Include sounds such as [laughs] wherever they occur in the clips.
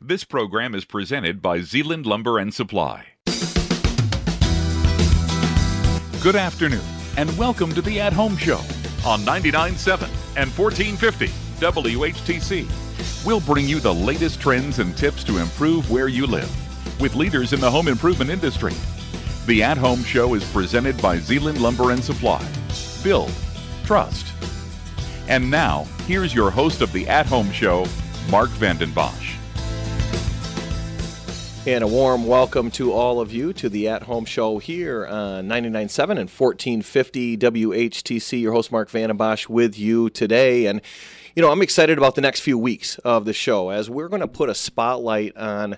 This program is presented by Zeeland Lumber and Supply. Good afternoon, and welcome to the At Home Show on 99.7 and 1450 WHTC. We'll bring you the latest trends and tips to improve where you live with leaders in the home improvement industry. The At Home Show is presented by Zeeland Lumber and Supply. Build, trust. And now, here's your host of the At Home Show, Mark Vandenbosch. And a warm welcome to all of you to the At Home Show here on 99.7 and 1450 WHTC. Your host, Mark Vandenbosch, with you today. And, you know, I'm excited about the next few weeks of the show as we're going to put a spotlight on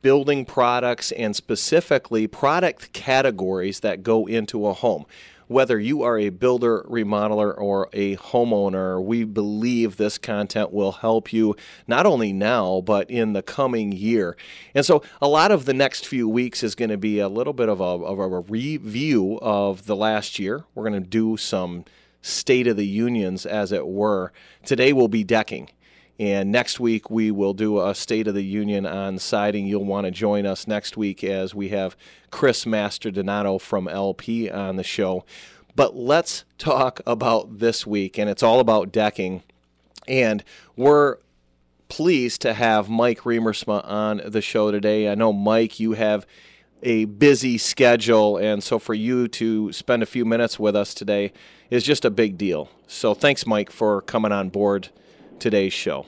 building products and specifically product categories that go into a home whether you are a builder, remodeler, or a homeowner, we believe this content will help you not only now, but in the coming year. And so, a lot of the next few weeks is going to be a little bit of a, of a review of the last year. We're going to do some state of the unions, as it were. Today will be decking. And next week, we will do a State of the Union on siding. You'll want to join us next week as we have Chris Masterdonato from LP on the show. But let's talk about this week, and it's all about decking. And we're pleased to have Mike Riemersma on the show today. I know, Mike, you have a busy schedule, and so for you to spend a few minutes with us today is just a big deal. So thanks, Mike, for coming on board today's show.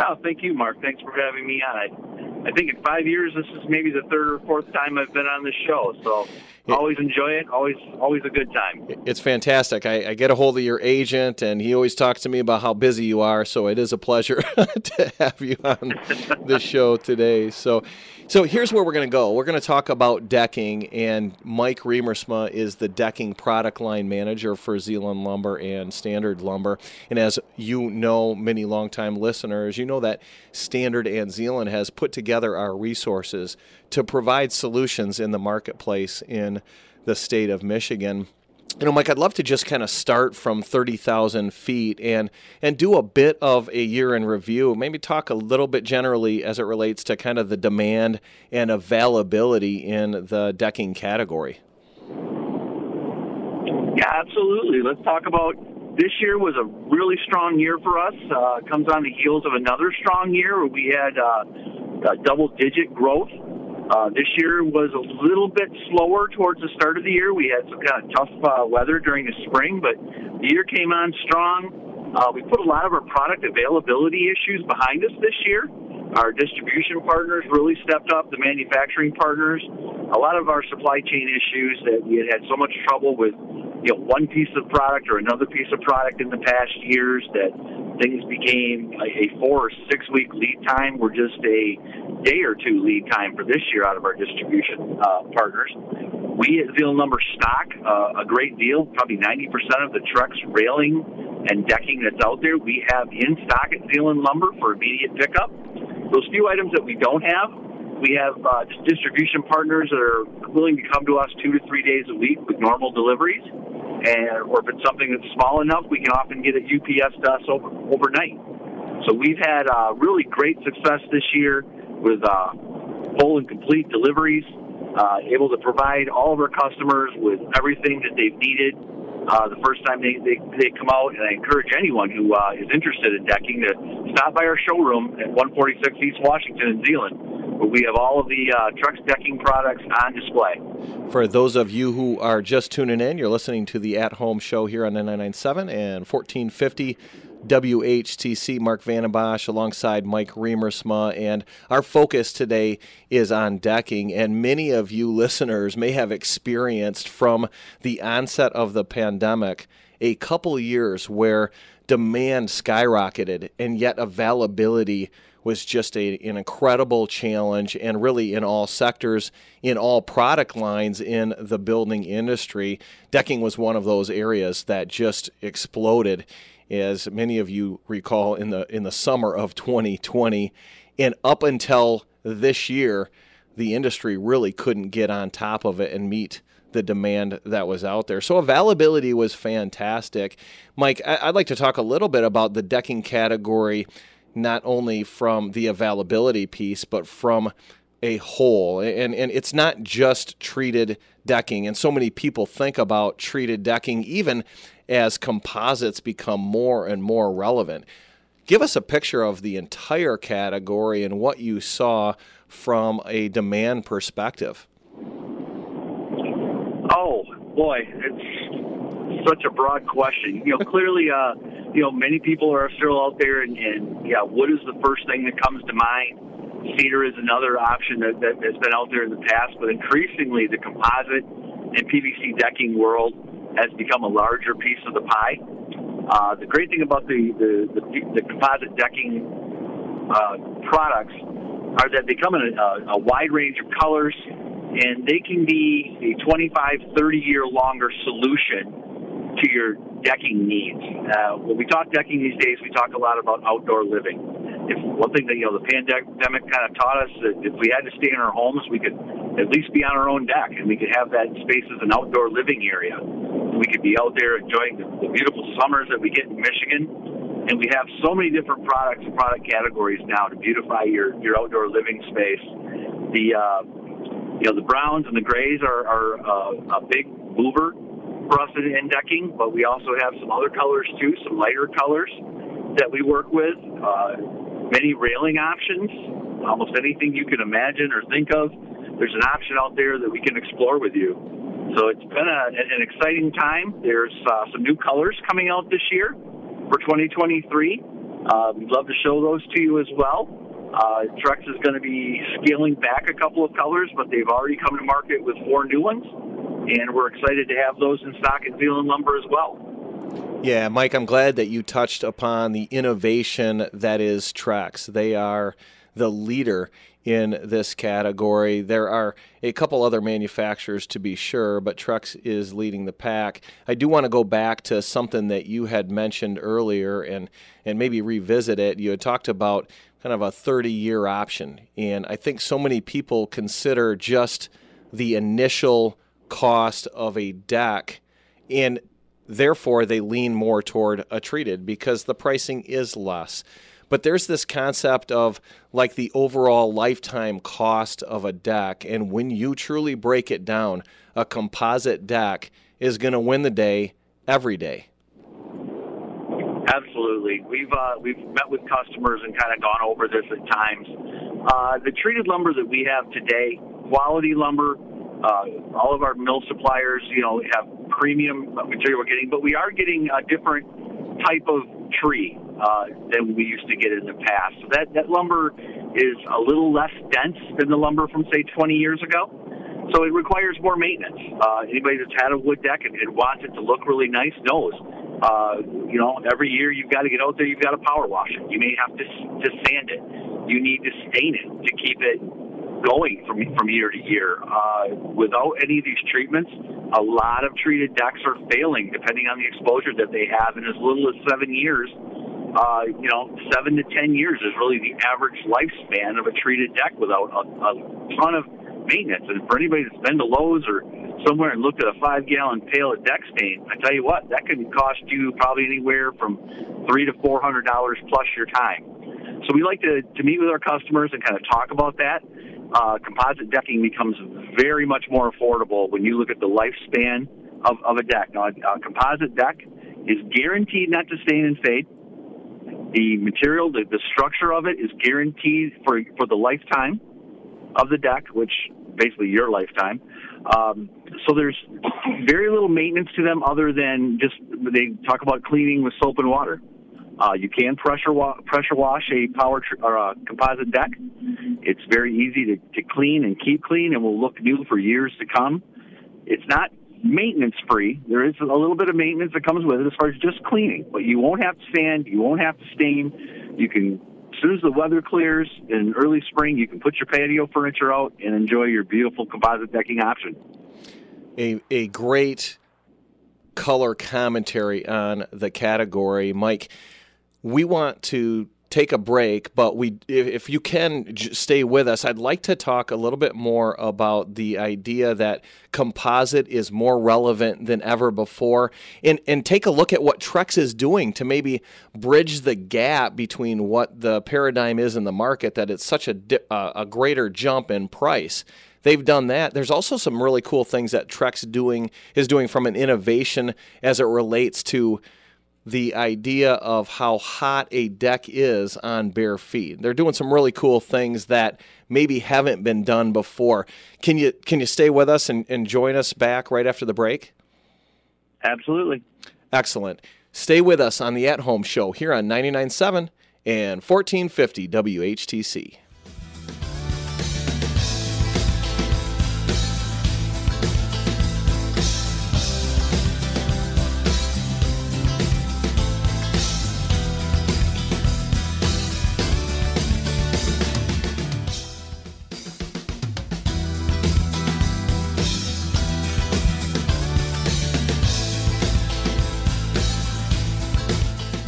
Oh, thank you, Mark. Thanks for having me on. I, I think in five years, this is maybe the third or fourth time I've been on the show. So always enjoy it. Always, always a good time. It's fantastic. I, I, get a hold of your agent, and he always talks to me about how busy you are. So it is a pleasure [laughs] to have you on [laughs] the show today. So, so here's where we're going to go. We're going to talk about decking, and Mike Riemersma is the decking product line manager for Zeeland Lumber and Standard Lumber. And as you know, many longtime listeners, you know that Standard and Zeeland has put together our resources to provide solutions in the marketplace in the state of Michigan. You know, Mike, I'd love to just kind of start from 30,000 feet and, and do a bit of a year in review. Maybe talk a little bit generally as it relates to kind of the demand and availability in the decking category. Yeah, absolutely. Let's talk about this year was a really strong year for us. Uh, comes on the heels of another strong year where we had uh, double digit growth uh, this year was a little bit slower towards the start of the year. We had some kind of tough uh, weather during the spring, but the year came on strong. Uh, we put a lot of our product availability issues behind us this year. Our distribution partners really stepped up, the manufacturing partners. A lot of our supply chain issues that we had had so much trouble with, you know, one piece of product or another piece of product in the past years that things became a four or six week lead time were just a day or two lead time for this year out of our distribution uh, partners. We at Zeeland Lumber stock uh, a great deal, probably 90% of the Trex, railing and decking that's out there, we have in stock at Zeeland Lumber for immediate pickup. Those few items that we don't have, we have uh, distribution partners that are willing to come to us two to three days a week with normal deliveries. And, or if it's something that's small enough, we can often get it UPS to us over, overnight. So we've had uh, really great success this year with uh, full and complete deliveries, uh, able to provide all of our customers with everything that they've needed uh, the first time they, they, they come out. And I encourage anyone who uh, is interested in decking to stop by our showroom at 146 East Washington in Zeeland, where we have all of the uh, Trex decking products on display. For those of you who are just tuning in, you're listening to the At Home Show here on 997 and 1450 WHTC, Mark Van Vandenbosch, alongside Mike Riemersma. And our focus today is on decking. And many of you listeners may have experienced from the onset of the pandemic a couple years where demand skyrocketed and yet availability was just a, an incredible challenge and really in all sectors in all product lines in the building industry decking was one of those areas that just exploded as many of you recall, in the in the summer of 2020, and up until this year, the industry really couldn't get on top of it and meet the demand that was out there. So availability was fantastic. Mike, I'd like to talk a little bit about the decking category not only from the availability piece, but from a whole. And, and it's not just treated decking. And so many people think about treated decking even as composites become more and more relevant. Give us a picture of the entire category and what you saw from a demand perspective. Oh, boy, it's such a broad question. You know, [laughs] clearly, uh, you know, many people are still out there, and, and yeah, wood is the first thing that comes to mind. Cedar is another option that, that has been out there in the past, but increasingly the composite and PVC decking world has become a larger piece of the pie. Uh, the great thing about the, the, the, the composite decking uh, products are that they come in a, a wide range of colors and they can be a 25, 30 year longer solution to your decking needs. Uh, when we talk decking these days, we talk a lot about outdoor living. If one thing that you know the pandemic kind of taught us that if we had to stay in our homes, we could at least be on our own deck and we could have that space as an outdoor living area. We could be out there enjoying the, the beautiful summers that we get in Michigan, and we have so many different products and product categories now to beautify your your outdoor living space. The uh, you know the browns and the grays are, are uh, a big mover for us in, in decking, but we also have some other colors too, some lighter colors that we work with. Uh, many railing options, almost anything you can imagine or think of. There's an option out there that we can explore with you. So it's been a, an exciting time. There's uh, some new colors coming out this year for 2023. Uh, we'd love to show those to you as well. Uh, Trex is going to be scaling back a couple of colors, but they've already come to market with four new ones, and we're excited to have those in stock in Zeeland Lumber as well. Yeah, Mike, I'm glad that you touched upon the innovation that is Trex. They are the leader in this category. There are a couple other manufacturers to be sure, but Trex is leading the pack. I do want to go back to something that you had mentioned earlier and, and maybe revisit it. You had talked about kind of a 30 year option, and I think so many people consider just the initial cost of a deck and therefore they lean more toward a treated because the pricing is less. But there's this concept of like the overall lifetime cost of a deck. And when you truly break it down, a composite deck is going to win the day every day. Absolutely, we've uh, we've met with customers and kind of gone over this at times. Uh, the treated lumber that we have today, quality lumber, uh, all of our mill suppliers, you know, have premium material we're getting, but we are getting a different type of tree uh, than we used to get in the past. So that, that lumber is a little less dense than the lumber from, say, 20 years ago. So it requires more maintenance. Uh, anybody that's had a wood deck and, and wants it to look really nice knows. Uh, you know, every year you've got to get out there, you've got to power wash it. You may have to, to sand it. You need to stain it to keep it going from from year to year. Uh, without any of these treatments, a lot of treated decks are failing, depending on the exposure that they have. In as little as seven years, uh, you know, seven to ten years is really the average lifespan of a treated deck without a, a ton of maintenance. And for anybody that's been to Lowe's or somewhere and looked at a five gallon pail of deck stain, I tell you what, that can cost you probably anywhere from three to four hundred dollars plus your time. So we like to, to meet with our customers and kind of talk about that uh, composite decking becomes very much more affordable when you look at the lifespan of, of a deck. Now, a, a composite deck is guaranteed not to stain and fade. The material, the, the structure of it is guaranteed for, for the lifetime of the deck, which basically your lifetime. Um, so there's very little maintenance to them other than just they talk about cleaning with soap and water. Uh, you can pressure wa- pressure wash a power tr- or a composite deck. It's very easy to, to clean and keep clean, and will look new for years to come. It's not maintenance free. There is a little bit of maintenance that comes with it as far as just cleaning, but you won't have to sand, you won't have to stain. You can, as soon as the weather clears in early spring, you can put your patio furniture out and enjoy your beautiful composite decking option. A a great color commentary on the category, Mike we want to take a break, but we, if you can stay with us, I'd like to talk a little bit more about the idea that composite is more relevant than ever before, and and take a look at what Trex is doing to maybe bridge the gap between what the paradigm is in the market that it's such a uh, a greater jump in price they've done that. There's also some really cool things that Trex doing is doing from an innovation as it relates to the idea of how hot a deck is on bare feet. They're doing some really cool things that maybe haven't been done before. Can you can you stay with us and, and join us back right after the break? Absolutely. Excellent. Stay with us on the At Home Show here on 99.7 and 1450 WHTC.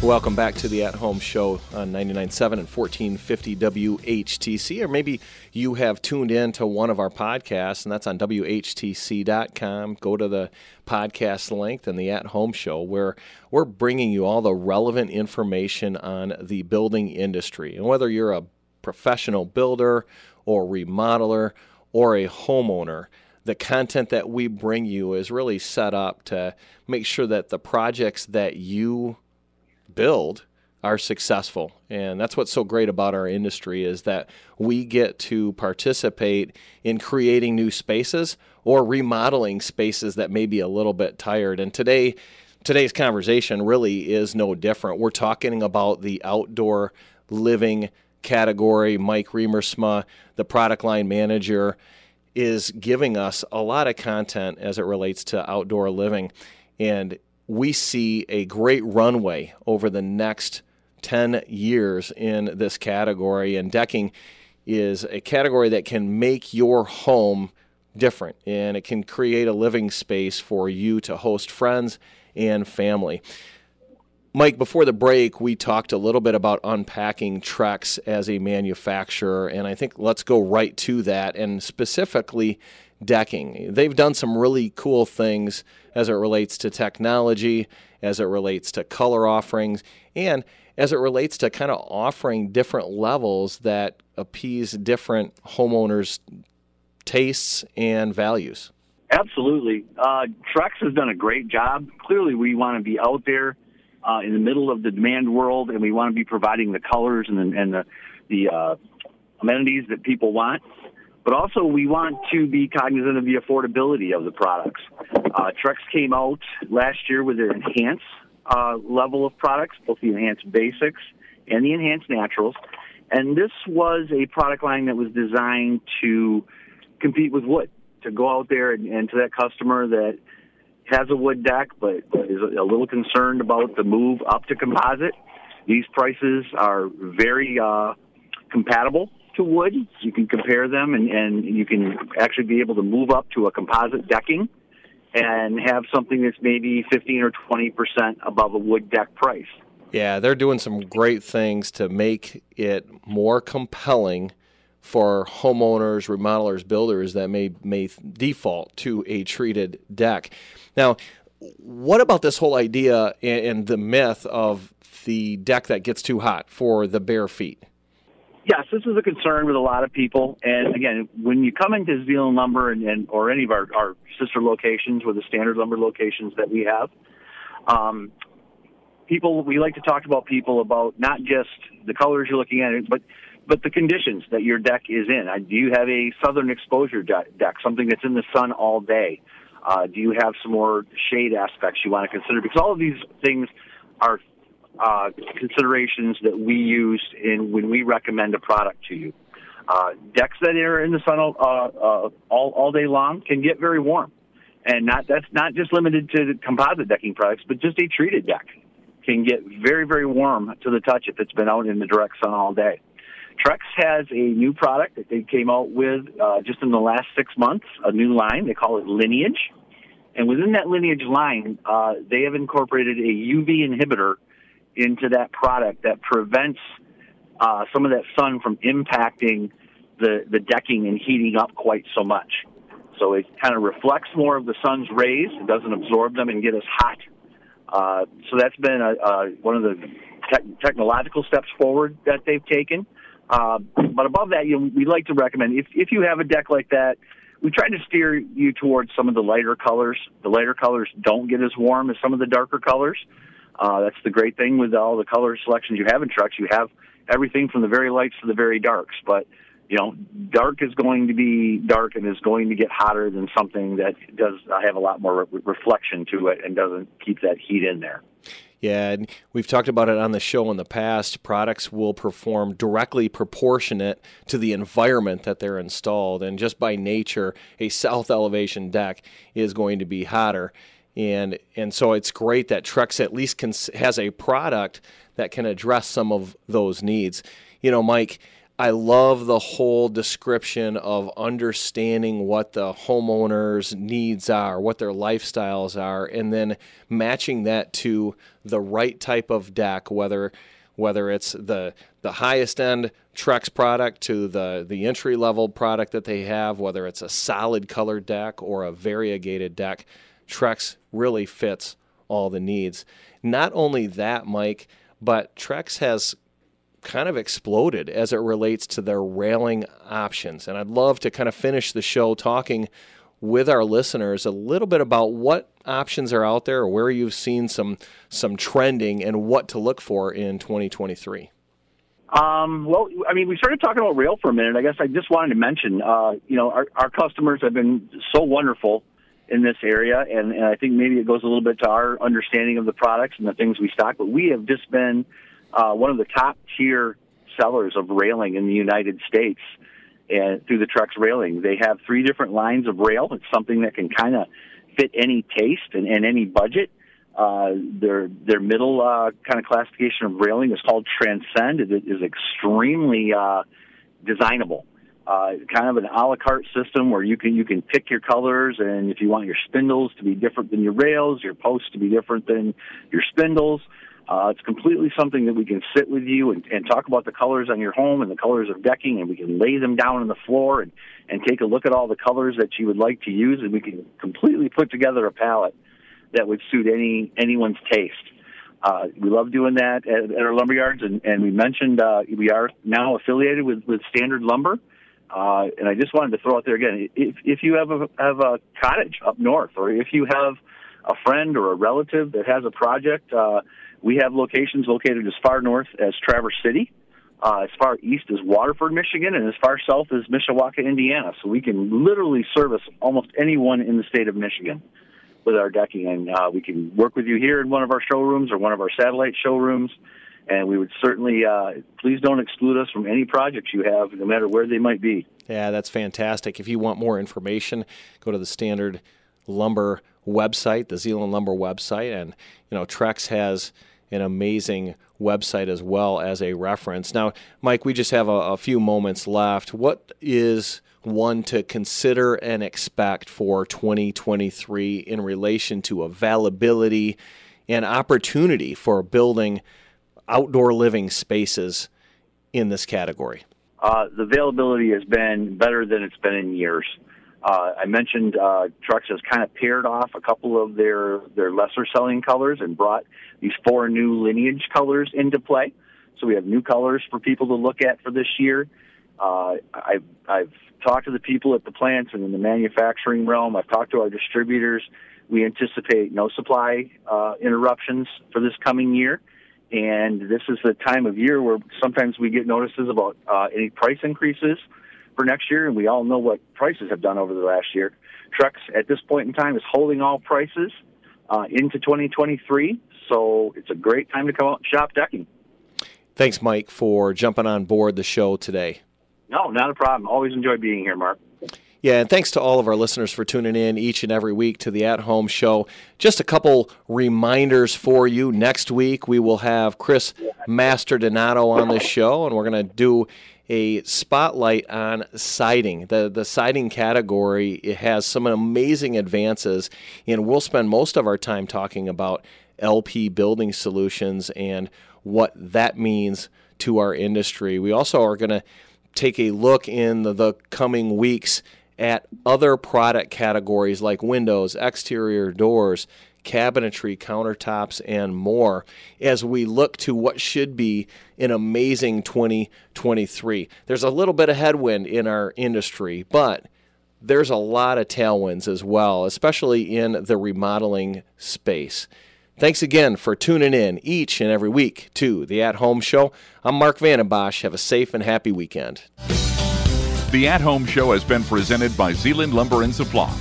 Welcome back to the At Home Show on 99.7 and 1450 WHTC. Or maybe you have tuned in to one of our podcasts, and that's on WHTC.com. Go to the podcast link and the At Home Show, where we're bringing you all the relevant information on the building industry. And whether you're a professional builder or remodeler or a homeowner, the content that we bring you is really set up to make sure that the projects that you build are successful. And that's what's so great about our industry is that we get to participate in creating new spaces or remodeling spaces that may be a little bit tired. And today today's conversation really is no different. We're talking about the outdoor living category. Mike Riemersma the product line manager is giving us a lot of content as it relates to outdoor living. And we see a great runway over the next 10 years in this category. And decking is a category that can make your home different and it can create a living space for you to host friends and family. Mike, before the break, we talked a little bit about unpacking Trex as a manufacturer, and I think let's go right to that and specifically decking. They've done some really cool things as it relates to technology, as it relates to color offerings, and as it relates to kind of offering different levels that appease different homeowners' tastes and values. Absolutely. Uh, Trex has done a great job. Clearly, we want to be out there uh, in the middle of the demand world, and we want to be providing the colors and the, and the, the uh, amenities that people want but also we want to be cognizant of the affordability of the products. Uh, Trex came out last year with their enhanced uh, level of products, both the enhanced basics and the enhanced naturals. And this was a product line that was designed to compete with wood, to go out there and, and to that customer that has a wood deck but, is a little concerned about the move up to composite. These prices are very uh, compatible to wood. You can compare them, and, and you can actually be able to move up to a composite decking and have something that's maybe 15 or 20 percent above a wood deck price. Yeah, they're doing some great things to make it more compelling for homeowners, remodelers, builders that may may default to a treated deck. Now, what about this whole idea and the myth of the deck that gets too hot for the bare feet? Yes, this is a concern with a lot of people. And again, when you come into Zeeland Lumber and, and or any of our, our sister locations or the standard lumber locations that we have, um, people we like to talk about people about not just the colors you're looking at, but but the conditions that your deck is in. Do you have a southern exposure deck, something that's in the sun all day? Uh, do you have some more shade aspects you want to consider? Because all of these things are uh, considerations that we use in when we recommend a product to you. Uh, decks that are in the sun uh, uh, all all day long can get very warm, and not that's not just limited to composite decking products, but just a treated deck can get very very warm to the touch if it's been out in the direct sun all day. Trex has a new product that they came out with uh, just in the last six months, a new line. They call it Lineage. And within that Lineage line, uh, they have incorporated a UV inhibitor into that product that prevents uh, some of that sun from impacting the, the decking and heating up quite so much. So it kind of reflects more of the sun's rays. It doesn't absorb them and get us hot. Uh, so that's been a, a, one of the te- technological steps forward that they've taken. Uh, but above that, you know, we like to recommend if, if you have a deck like that, we try to steer you towards some of the lighter colors. The lighter colors don't get as warm as some of the darker colors. Uh, that's the great thing with all the color selections you have in Trex. You have everything from the very lights to the very darks. But you know, dark is going to be dark and is going to get hotter than something that does have a lot more re- reflection to it and doesn't keep that heat in there. Yeah, and we've talked about it on the show in the past. Products will perform directly proportionate to the environment that they're installed, and just by nature, a south elevation deck is going to be hotter. And and so it's great that Trex at least can, has a product that can address some of those needs. You know, Mike, I love the whole description of understanding what the homeowner's needs are, what their lifestyles are, and then matching that to the right type of deck, whether whether it's the the highest end Trex product to the the entry level product that they have, whether it's a solid colored deck or a variegated deck, Trex really fits all the needs. Not only that, Mike, but Trex has kind of exploded as it relates to their railing options. And I'd love to kind of finish the show talking with our listeners a little bit about what options are out there where you've seen some some trending and what to look for in 2023. Um, well, I mean, we started talking about rail for a minute. I guess I just wanted to mention, uh, you know, our, our customers have been so wonderful in this area, and, and I think maybe it goes a little bit to our understanding of the products and the things we stock. But we have just been uh, one of the top tier sellers of railing in the United States and through the Trex railing. They have three different lines of rail. It's something that can kind of fit any taste and, and any budget. Uh, their their middle uh, kind of classification of railing is called Transcend. It is extremely uh, designable. Uh, kind of an a la carte system where you can you can pick your colors, and if you want your spindles to be different than your rails, your posts to be different than your spindles, uh, it's completely something that we can sit with you and, and talk about the colors on your home and the colors of decking, and we can lay them down on the floor and, and take a look at all the colors that you would like to use, and we can completely put together a palette that would suit any anyone's taste. Uh, we love doing that at, at our lumber yards, and, and we mentioned uh, we are now affiliated with, with Standard Lumber. Uh, and I just wanted to throw out there again: if, if you have a have a cottage up north, or if you have a friend or a relative that has a project, uh, we have locations located as far north as Traverse City, uh, as far east as Waterford, Michigan, and as far south as Mishawaka, Indiana. So we can literally service almost anyone in the state of Michigan with our decking, and uh, we can work with you here in one of our showrooms or one of our satellite showrooms. And we would certainly uh, please don't exclude us from any projects you have, no matter where they might be. Yeah, that's fantastic. If you want more information, go to the Standard Lumber website, the Zeeland Lumber website, and you know Trex has an amazing website as well as a reference. Now, Mike, we just have a, a few moments left. What is one to consider and expect for 2023 in relation to availability and opportunity for building outdoor living spaces in this category? Uh, the availability has been better than it's been in years. Uh, I mentioned uh, Trex has kind of pared off a couple of their their lesser selling colors and brought these four new lineage colors into play. So we have new colors for people to look at for this year. Uh, I've I've talked to the people at the plants and in the manufacturing realm. I've talked to our distributors. We anticipate no supply uh, interruptions for this coming year. And this is the time of year where sometimes we get notices about uh, any price increases for next year, and we all know what prices have done over the last year. Trex at this point in time is holding all prices uh, into 2023, so it's a great time to come out and shop decking. Thanks, Mike, for jumping on board the show today. No, not a problem. Always enjoy being here, Mark. Yeah, and thanks to all of our listeners for tuning in each and every week to the At Home Show. Just a couple reminders for you. Next week, we will have Chris Masterdonato on the show, and we're going to do a spotlight on siding. The the siding category has some amazing advances, and we'll spend most of our time talking about LP building solutions and what that means to our industry. We also are going to take a look in the, the coming weeks at other product categories like windows, exterior doors, cabinetry, countertops, and more as we look to what should be an amazing 2023. There's a little bit of headwind in our industry, but there's a lot of tailwinds as well, especially in the remodeling space. Thanks again for tuning in each and every week to the At Home Show. I'm Mark Vandenbosch. Have a safe and happy weekend. The At Home Show has been presented by Zeeland Lumber and Supply.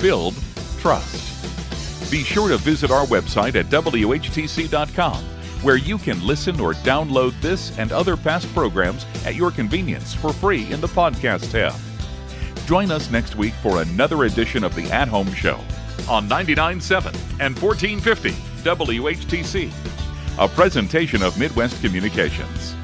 Build, trust. Be sure to visit our website at WHTC.com, where you can listen or download this and other past programs at your convenience for free in the podcast tab. Join us next week for another edition of the At Home Show on 99.7 and 1450 WHTC, a presentation of Midwest Communications.